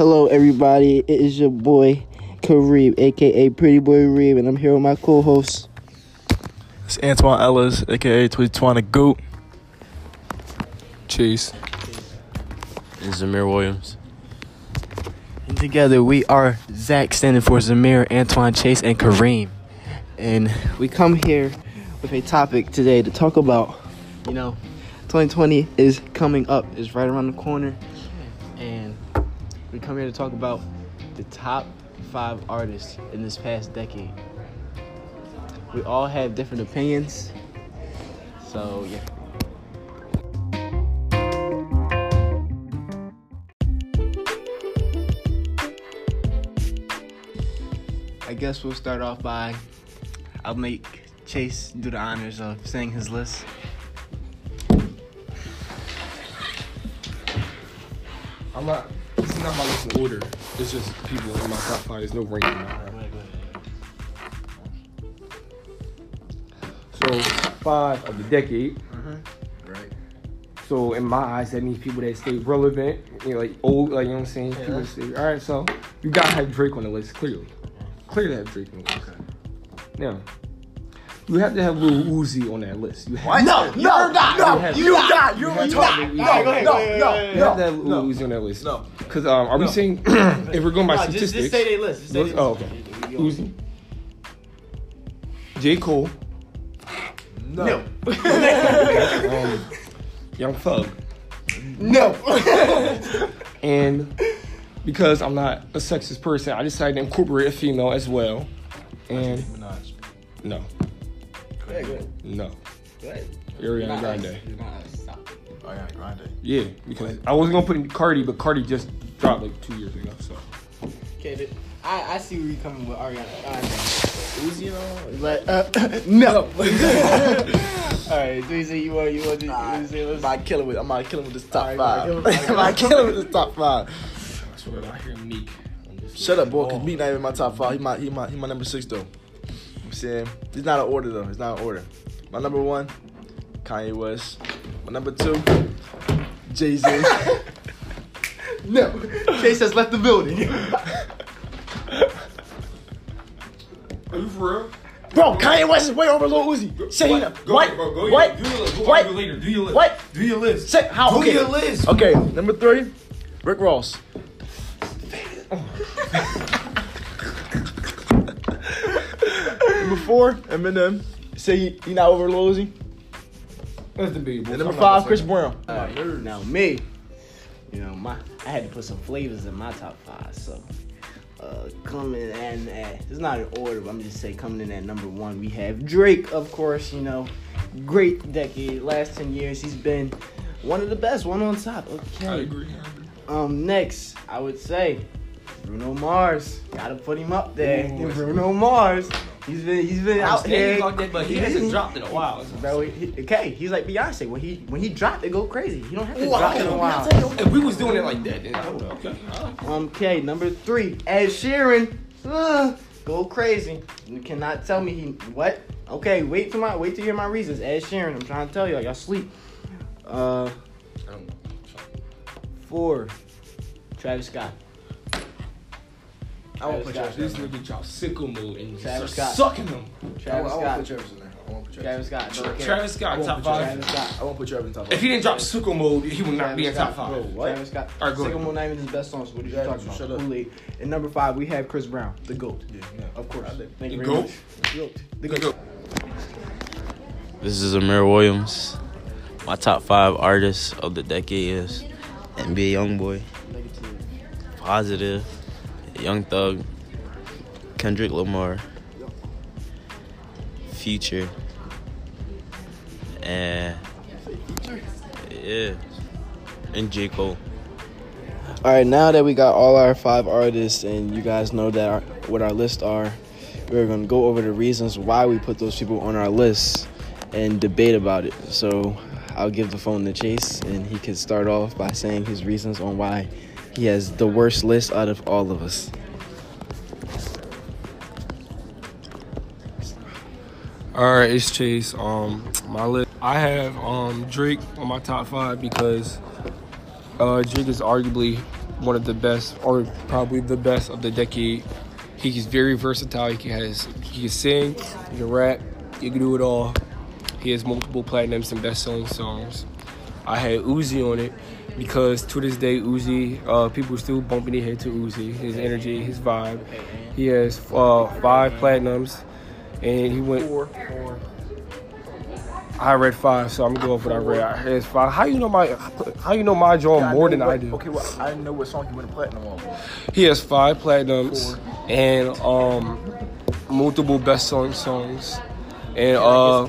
Hello, everybody. It is your boy Kareem, aka Pretty Boy Reeb, and I'm here with my co-host. It's Antoine Ellis, aka Tweetwan the Goat. Chase. And Zamir Williams. And together we are Zach, standing for Zamir, Antoine, Chase, and Kareem. And we come here with a topic today to talk about. You know, 2020 is coming up, is right around the corner, and we come here to talk about the top five artists in this past decade. We all have different opinions, so yeah. I guess we'll start off by I'll make Chase do the honors of saying his list. I'm not. This is not my list in order. It's just people in my top five. There's no ranking. So five of the decade. Mm-hmm. Right. So in my eyes, that means people that stay relevant. You know, like old. Like you know what I'm saying. People stay. All right. So you gotta have Drake on the list. Clearly, clearly have Drake on the list. Now. You have to have Lil Uzi on that list. You have, No, no, no, you got, you have to have Lil Uzi. go ahead, No, ahead, no, You have to no, have Lil no. Uzi on that list. No. Because um, are we No. saying if we're going by No, statistics? just, just say they list. Just say Oh, list. okay. Uzi. J. Cole. No. Um, Young Thug. No. And because I'm not a sexist person, I decided to incorporate a female as well. And no, no. Ariana Grande. Ariana Grande. Yeah, because I wasn't gonna put in Cardi, but Cardi just dropped like two years ago. So Okay, th- I, I see where you're coming with Ariana. Uzi, you know? But uh, no. All right, do you want you want to Nah, you I'm let's about to kill him with, I'm about to kill him with this top Alright, five. I'm about to kill him with this top five. I swear I hear Meek. Shut up, boy, cause. Meek not even my top five. He my, he my, he my number six, though. Saying? It's not an order, though. It's not an order. My number one, Kanye West. My number two, Jay Z. no. Chase has left the building. Are you for real? Bro, Kanye West is way over Lil Uzi. Say he not. What? What? Do your list. We'll What? later. Do your list. What? Do your list. Say how? Do Okay. your list. Okay, number three, Rick Ross. Four, Eminem. Say he, he not over Lil Uzi. That's debatable. And number five, Chris Brown. Alright, now me, you know my I had to put some flavors in my top five, so. Uh, coming in at it's not in order, but I'm just say coming in at number one, we have Drake, of course. You know, great decade, last ten years, he's been one of the best, one on top. Okay. I agree. Um, next, I would say Bruno Mars. Gotta put him up there. Ooh, Bruno Mars. He's been he's been out here. but he hasn't dropped in a while. Bro, he, okay, he's like Beyonce. When he when he dropped, it go crazy. He don't have to drop in a while. If we was doing it like that, then okay. Um, okay, number three, Ed Sheeran. Ugh, go crazy. You cannot tell me he what? Okay, wait till my wait to hear my reasons. Ed Sheeran. I'm trying to tell y'all, y'all sleep. Uh, four, Travis Scott. I won't put Travis Travis This nigga dropped Sicko Mode and Travis start Scott. sucking them. Travis I won't Scott. put Travis in there. I won't put Travis Travis. Scott. Don't care. Travis Scott top five. Travis Scott. I won't put Travis in top five. If he didn't drop Sicko Mode, he would not be in top Bro, five. Travis Scott. All right, go ahead. Sycamore not even his best songs. What are you Yeah, talking about? shut up. Kool-Aid. And number five, we have Chris Brown, the GOAT. Yeah, yeah. Of course. I think- Thank you The very GOAT? much. GOAT. The GOAT. go. This is Zamir Williams. My top five artists of the decade is NBA Youngboy, Positive, Young Thug, Kendrick Lamar, Future, and yeah, and J Cole. All right, now that we got all our five artists and you guys know that our, what our lists are, we're to go over the reasons why we put those people on our list and debate about it. So I'll give the phone to Chase and he can start off by saying his reasons on why he has the worst list out of all of us. All right, it's Chase. Um, my list. I have um Drake on my top five because uh Drake is arguably one of the best, or probably the best of the decade. He's very versatile. He has he can sing, he can rap, he can do it all. He has multiple platinums and best-selling songs. I had Uzi on it because to this day, Uzi, uh, people still bumping their head to Uzi. His energy, his vibe. He has uh, five platinums, and he went. Four, four. I read five, so I'm gonna go off what I read. I read five. How you know my? How you know my John Yeah, more than I do? Okay, well, I know what song he went platinum on. He has five platinums and um multiple best-selling songs, and uh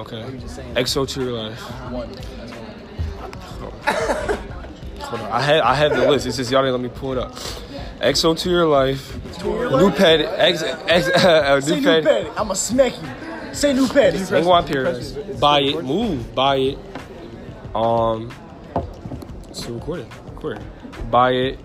okay, Or you just saying EXO to your life. One. That's one. Hold on. I had I have the list. It's just y'all didn't let me pull it up. EXO to your life. New pet. Ex, ex, uh, Say new new pet. petty. I'ma smack you. Say new petty. Single on Paradise. Buy it. Move. Buy it. Um. Still recording. Recording. Buy it.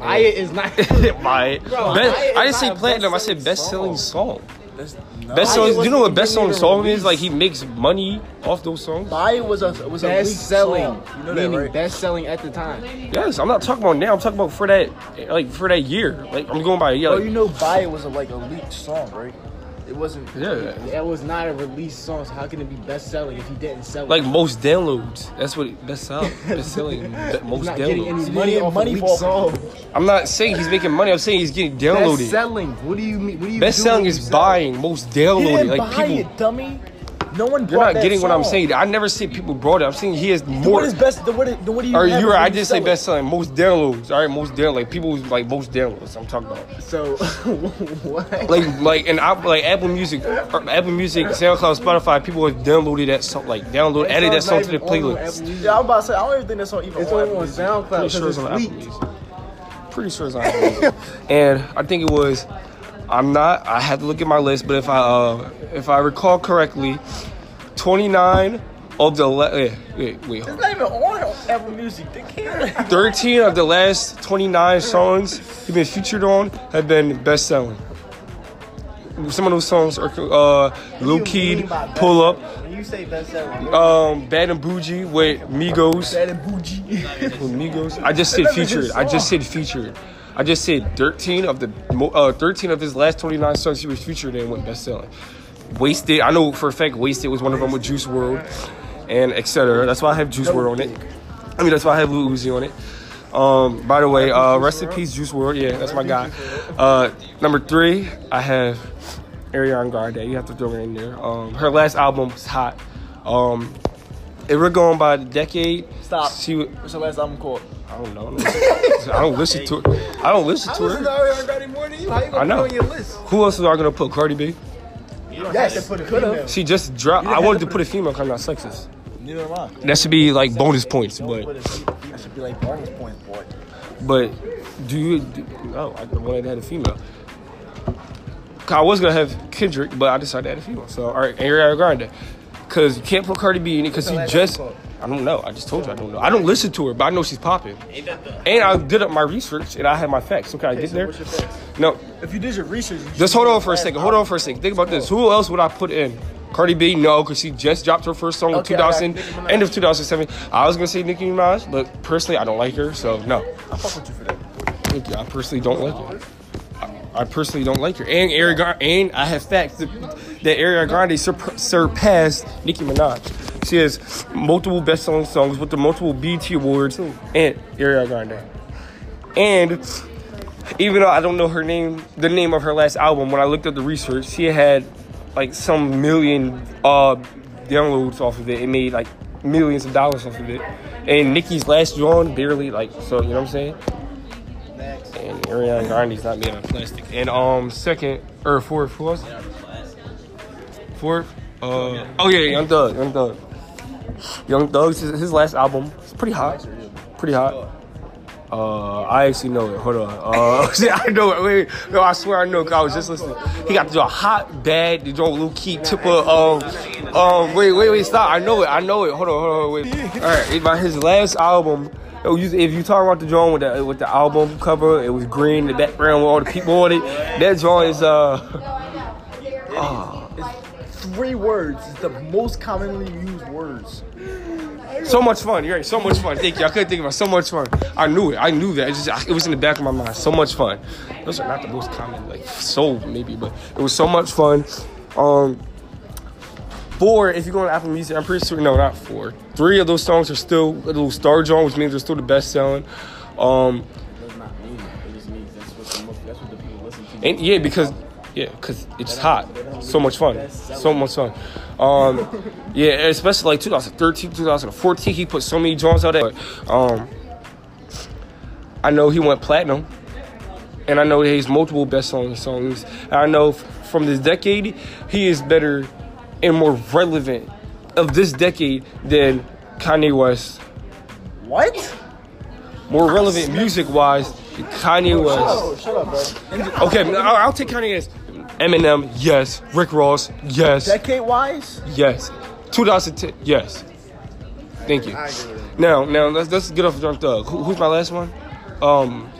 I is not. Buy it. Bro, Best- Buy It I is didn't say not a platinum. I best-selling said best selling song. That's, Best no. Buy It. Do you know what wasn't best selling even song is? Like he makes money off those songs. Buy it was a was a best selling, song. You know that, meaning right? best selling at the time. Yes, I'm not talking about now. I'm talking about for that, like for that year. Like I'm going by a year. Oh, Like, you know, Buy it was a, like a leaked song, right? It wasn't. yeah. That was not a released song, so how can it be best selling if he didn't sell it? Like most downloads. That's what best sell. Best selling. Most not downloads. any money off money a for leaked song. I'm not saying he's making money. I'm saying he's getting downloaded. Best selling. What do you mean? What do you Best do selling is you buying. Most He downloaded. didn't Like buy people. it, dummy. No one. You're not that getting what I'm saying. I never see people brought it. I'm saying he has Then more. What is best? Then what? Then what do you? Or you're right. I you did say best selling. Most downloads. All right, most downloads. Like people like most downloads. I'm talking about. So what? Like like and I, like Apple Music, or Apple Music, SoundCloud, Spotify. People have downloaded that song. Like download, added that song to the playlist. Yeah, I'm about to say. I don't even think that song even It's on only Apple on SoundCloud Pretty sure it's it's on Apple. Music. Pretty sure it's on Apple Music. And I think it was. I'm not. I had to look at my list, but if I uh if I recall correctly, 29 of the la- wait, wait, wait on. It's not even on Apple Music. They can't. 13 of the last 29 songs he's been featured on have been best selling. Some of those songs are uh, Lil Keed, Pull Up, When you say best selling, um, Bad and Boujee with Migos. Bad and Boujee. With Migos. I just said That's not his featured. I just said featured. I just said 13 of the uh, 13 of his last 29 songs he was featured in went best selling. Wasted. I know for a fact Wasted was one of them with Juice WRLD and etc. That's why I have Juice WRLD on it. I mean that's why I have Lil Uzi on it. Um, by the way, uh, rest in peace, Juice WRLD. Yeah, that's my guy. Uh, number three, I have Ariana Grande. You have to throw her in there. Um, her last album was hot. Um, if we're going by the decade, Stop. She, wa- What's the last album called? I don't know. I don't listen to her. I don't listen to Listen to her. Ariana Grande more than you. How you I gonna know. put it on your list? Who else are I gonna put? Cardi B. You don't yes, have put a female. She just dropped. I wanted to to put a female because I'm not sexist. Neither am I. That should be like bonus points, Put but a. That should be like bonus points, boy. but do you? Do, no, I wanted to have a female. 'Cause I was gonna have Kendrick, but I decided to add a female. So all right, Ariana Grande, because you can't put Cardi B in it because he just. I don't know. I just told you I don't know. I don't listen to her, but I know she's popping. And I did up my research and I have my facts. So can I get there? What's your facts? No, If you did your research, you Just hold on for a second. Hold on for a second. Think about this. Who else would I put in? Cardi B, no, because she just dropped her first song in Okay, I 2000, Nicki end of 2007. I was gonna say Nicki Minaj, but personally, I don't like her, so no. I fuck with you for that. Thank you. I personally don't like her. I, I personally don't like her. And Ariana, Grande- and I have facts that, that Ariana Grande surp- surpassed Nicki Minaj. She has multiple best-selling songs with the multiple BT awards, and Ariana Grande. And even though I don't know her name, the name of her last album, when I looked at the research, she had like some million uh, downloads off of it. It made like millions of dollars off of it. And Nicki's last joint barely like so. You know what I'm saying? And Ariana Grande's not made out of plastic. And um, second or fourth, who was? Fourth. Uh, oh yeah, Young Thug. Young Thug. Young Thug's his, his last album. It's pretty hot. Pretty hot. Uh, I actually know it. Hold on. Uh, see, I know it. Wait, no, I swear I know. 'cause I was just listening. He got the joint hot, bad. The joint Lil Keep, Tipper. Um, um, wait, wait, wait. Stop. I know it. I know it. Hold on, hold on. Wait. All right. About his last album. If you talk about the joint with the with the album cover, it was green. In the background with all the people on it. That joint is uh. Three words is the most commonly used words. So much fun. You're right. So much fun. Thank you. I couldn't think about it. so much fun. I knew it. I knew that. It just it was in the back of my mind. So much fun. Those are not the most common like so maybe, but it was so much fun. Um, four. If you go on Apple Music, I'm pretty sure. No, not four. Three of those songs are still a little star John, which means they're still the best selling. Um, and yeah, because yeah, because it's hot. So much fun. So much fun. Um, yeah, especially like 2013, 2014, he put so many joints out there. But, um, I know he went platinum, and I know he has multiple best-selling songs. And I know f- from this decade, he is better and more relevant of this decade than Kanye West. What? More relevant music-wise, Kanye West. Shut up, bro. Okay, I'll, I'll take Kanye as Eminem. Yes. Rick Ross. Yes. Decade wise, Yes. 2010. Yes. Thank you. Now, now let's let's get off Drunk Thug. Who, who's my last one? Um,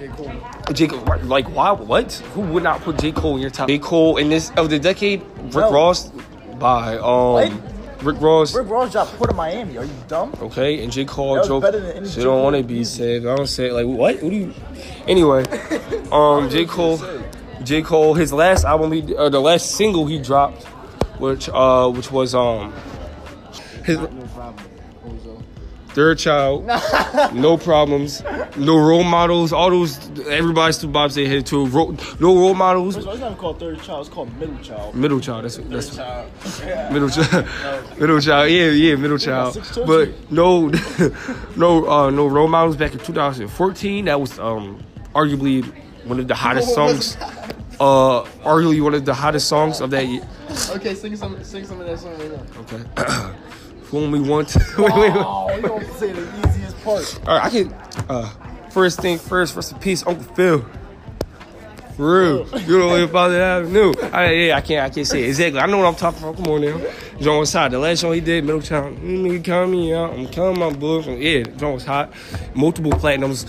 J. Cole. Like, why? What? Who would not put J. Cole in your top? J. Cole in this of the decade. Rick No. Ross. Bye. um, Rick Ross. Rick Ross dropped Port of Miami. Are you dumb? Okay, and J. Cole That joke. better than any She J. don't want to be saved. I don't say it like what? What do you? Anyway, um, J. Cole, J. Cole, his last album, he uh, the last single he dropped, which uh, which was um, his third child, no problems, no role models. All those everybody's still bobs they head to. Ro- no role models. It's not called third child. It's called middle child. Middle child. That's that's middle child. middle child. Yeah, yeah, middle child. six. But no, no, uh, no role models back in 2014. That was um arguably one of the hottest songs. Uh, arguably one of the hottest songs of that year. Okay, sing some, sing some of that song right now. Okay. Fool me once. wait, wait, wait. Oh, you don't say the easiest part. All right, I can. Uh, first thing first, rest in peace, Uncle Phil. For real, you what about the avenue? I, yeah, I can't, I can't say it. exactly. I know what I'm talking about. Come on now, John was hot. The last song he did, Middle Town, mm, nigga, count me out. I'm counting my books. Yeah, John was hot. Multiple platinums,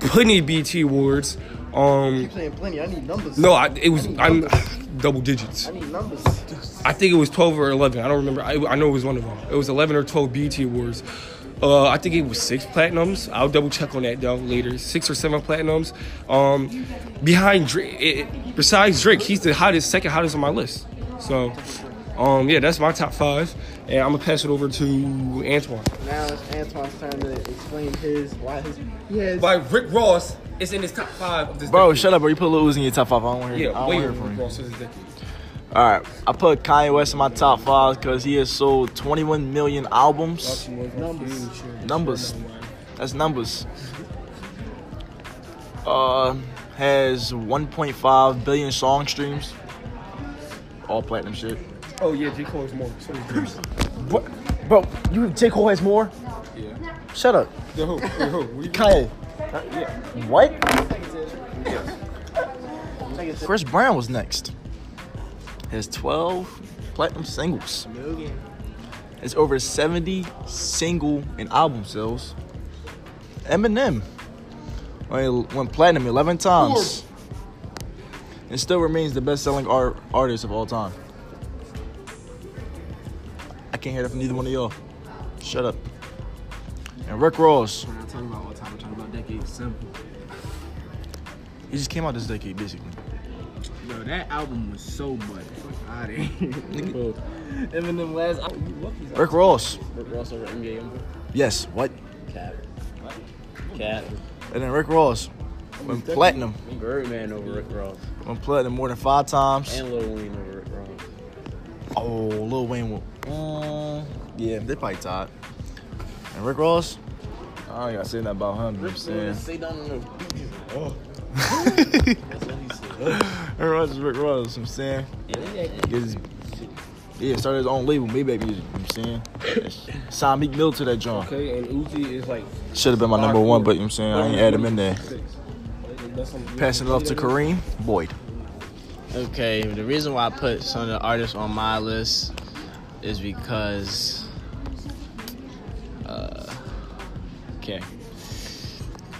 plenty BT awards. Um, Playing plenty. I need numbers. no, I, it was I'm double digits. I need numbers. I think it was 12 or 11. I don't remember. I, I know it was one of them. It was 11 or 12 BT awards. Uh, I think it was six platinums. I'll double check on that though later. Six or seven platinums. Um, behind Drake, it, besides Drake, he's the hottest, second hottest on my list. So, um, yeah, that's my top five. And I'm gonna pass it over to Antoine. Now it's Antoine's turn to explain his why his he. Why Rick Ross is in his top five of this Bro, decade. shut up, bro. You put Lil Uzi in your top five. I don't want to hear. I Yeah, don't way wanna over hear from Rick you. Ross in this decade. All right, I put Kanye West in my top five because he has sold 21 million albums. Numbers. Numbers. That's numbers. Uh, has 1.5 billion song streams. All platinum shit. Oh yeah, J Cole has more. So Bruce. What? Bro, you J Cole has more. Yeah. Shut up, The who? The who? What you- Kanye. Yeah. What? Chris Brown was next. Has 12 platinum singles. It's over 70 single and album sales. Eminem went platinum 11 times. And still remains the best selling art, artist of all time. I can't hear that from neither one of y'all. Shut up. And Rick Ross, We're not talking about all time. We're talking about decades. Simple. he just came out this decade basically. Yo, that album was so butt. Fuck out of here. Eminem last album. Rick Ross, Rick Ross over NBA Youngboy. yes, what? Cap. Cap. And then Rick Ross went platinum. Birdman over Rick Ross. Went platinum more than five times. And Lil Wayne over Rick Ross. Oh, Lil Wayne. Will, mm, yeah, they probably tied. And Rick Ross, I don't gotta say nothing about him. You know what I'm saying? Say down on the beat. Oh. Rick Ross is Rick Ross. You know what I'm saying? Get his- yeah, started his own label, Maybach Music. You know what I'm saying? Signed Meek Mill to that joint. Okay, and Uzi is like Should have been my number one, but you know what I'm saying? I ain't add him in there. six. That's something- Passing it off to Kareem Boyd. Okay, the reason why I put some of the artists on my list is because, uh, okay,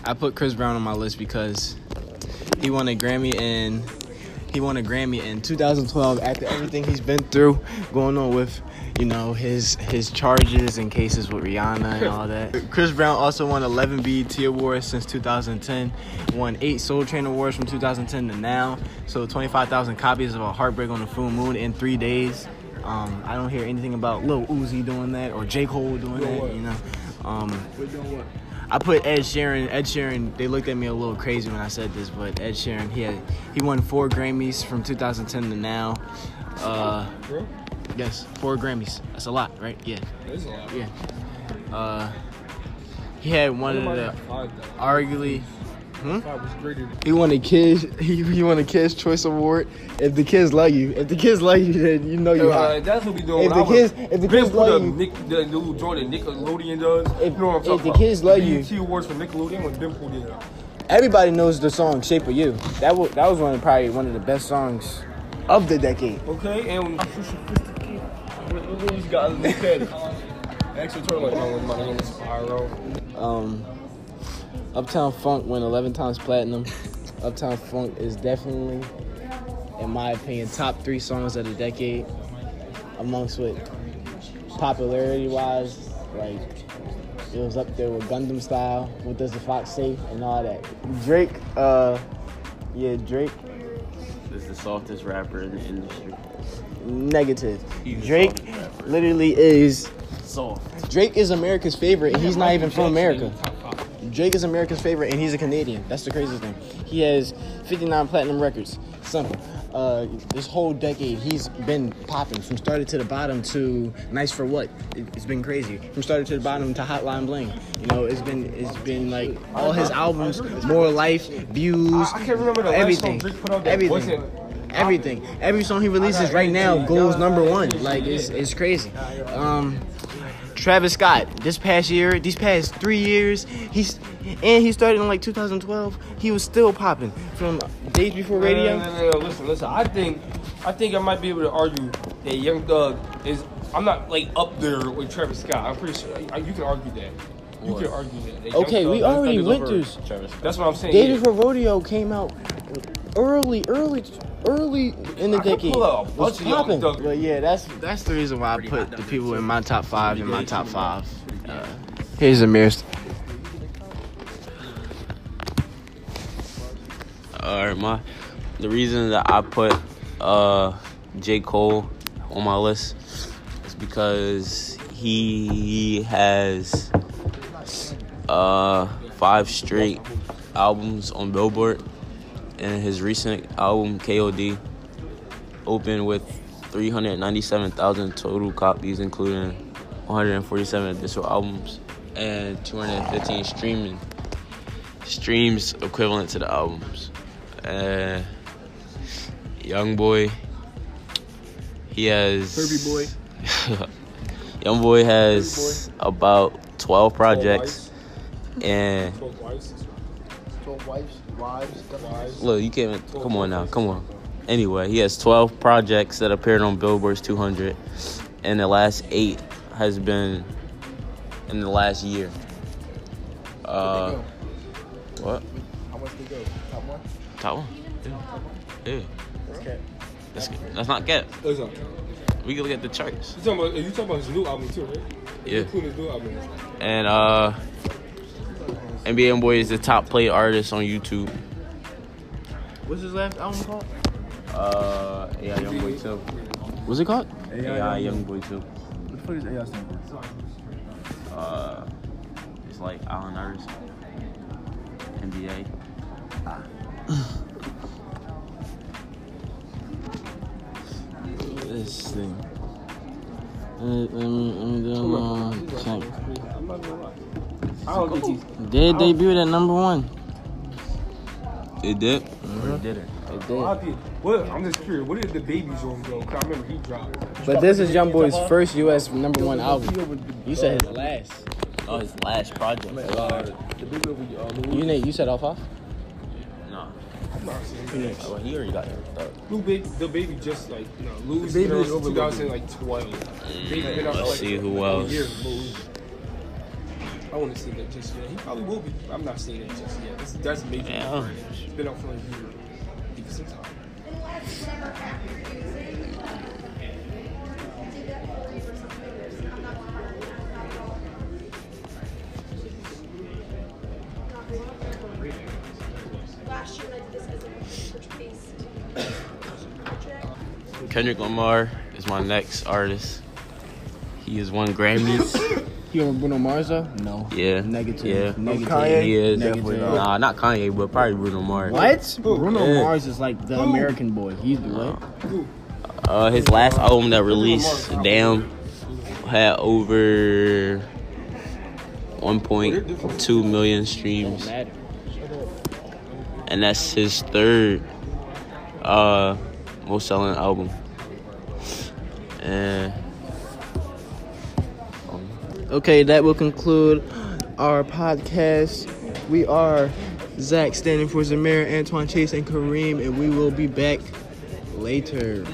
I put Chris Brown on my list because he won a Grammy in he won a Grammy in 2012 after everything he's been through, going on with you know his his charges and cases with Rihanna and all that. Chris Brown also won 11 BET awards since 2010. Won eight Soul Train awards from 2010 to now. So 25,000 copies of A Heartbreak on the Full Moon in three days. Um, I don't hear anything about Lil Uzi doing that or J Cole doing that. You know. Um, I put Ed Sheeran. Ed Sheeran. They looked at me a little crazy when I said this, but Ed Sheeran. He had he won four Grammys from 2010 to now. Uh, Bro, yes, four Grammys. That's a lot, right? Yeah, that's a lot. yeah. Uh, he had one of the five, arguably. Hmm? Five was greater than He won a kids. He, he won a Kids Choice Award. If the kids love you, if the kids love you, then you know you Uh, hot. that's what we doing. If the was- kids- if the kids love the you- Nick, the little joint that Nickelodeon does. If- you know what I'm if the about. kids love you- BET awards for Nickelodeon when Ben pulled it out. Everybody knows the song "Shape of You." That was that was one of probably one of the best songs of the decade. Okay, and you got? It. Extra with money in the. Um, Uptown Funk went 11 times platinum. Uptown Funk is definitely, in my opinion, top three songs of the decade. Amongst what popularity wise, like it was up there with Gangnam Style. What does the Fox say and all that. Drake, uh, yeah, Drake. Is the softest rapper in the industry. Negative. He's Drake literally is. Soft. Drake is America's favorite, and he's not even from America. Drake is America's favorite, and he's a Canadian. That's the craziest thing. He has 59 platinum records. Simple. Uh, this whole decade, he's been popping from started to the bottom to Nice for What. It, it's been crazy. From started to the bottom to Hotline Bling. You know, it's been it's been like all his albums, More Life, Views, I can't remember the everything, song Drake put out that everything. Everything, every song he releases right now goes number one. Like it's, it's crazy. Um, Travis Scott, this past year, these past three years, he's and he started in like 2012. He was still popping from Days Before Rodeo. No, no, no, no, Listen, listen. I think, I think I might be able to argue that Young Thug is. I'm not like up there with Travis Scott. I'm pretty sure I- you can argue that. You can argue that. that Young Okay, we already went over through. Travis Scott. That's what I'm saying. Days yeah. Before Rodeo came out early, early, early in the I decade. pull out a Was bunch of Young popping. But yeah, that's that's the reason why I put the people in my top five in my top five. Uh, here's Amir's. All right, my the reason that I put uh J Cole on my list is because he has uh five straight albums on Billboard, and his recent album KOD opened with 397,000 total copies, including 147 additional albums and 215 streaming streams equivalent to the albums. Uh, Young Boy, he has. Herbie Young Boy has about 12 projects, and Twelve wives. look, you can't. Come on now, come on. Anyway, he has 12 projects that appeared on Billboard's 200, and the last eight has been in the last year. Uh, what? How much they go? Top one. Top one. Yeah. yeah. That's, that's not cap. Listen, We can look at the charts. you talking about you talking about his new album too, right? Yeah. Including his new album. And uh NBA Boy is the top play artist on YouTube. What's his last album called? Uh AI Young Boy 2. What's it called? AI Young Boy 2. What the fuck is AI stand for? Uh it's like Allen Iverson. NBA. This thing. Let me, let me, let me do a little check. I'm not gonna lie. I don't. They debuted at number one. It did? Or it didn't? It A lot did. of. What? I'm just curious. What did the babies on go? Cause I remember he dropped. But this is Young Boy's first U.S. number one album. You said his last. Oh, his last project. You Nate, you said all five? No. I'm not saying that. Oh, he already got your third. Lil baby, the baby just like you know, lose Baby girls is over 2012. Baby been out Let's mm, like see who else. I want to see that just yet. He probably will be. I'm not seeing it just yet. This, that's major. Yeah. It's been out for a year. Give it some time. Kendrick Lamar is my next artist. He has won Grammys. You over Bruno Mars though? No. Yeah. Negative. Yeah. Negative. Kanye? He is. Negative. Nah, not Kanye, but probably Bruno Mars. What? Bruno Yeah. Mars is like the American boy. He's the what? Uh, his last album that released, Damn, had over 1.2 million streams, and that's his third uh, most selling album. And Okay, that will conclude our podcast. We are Zach standing for Zamira, Antoine Chase, and Kareem, and we will be back later.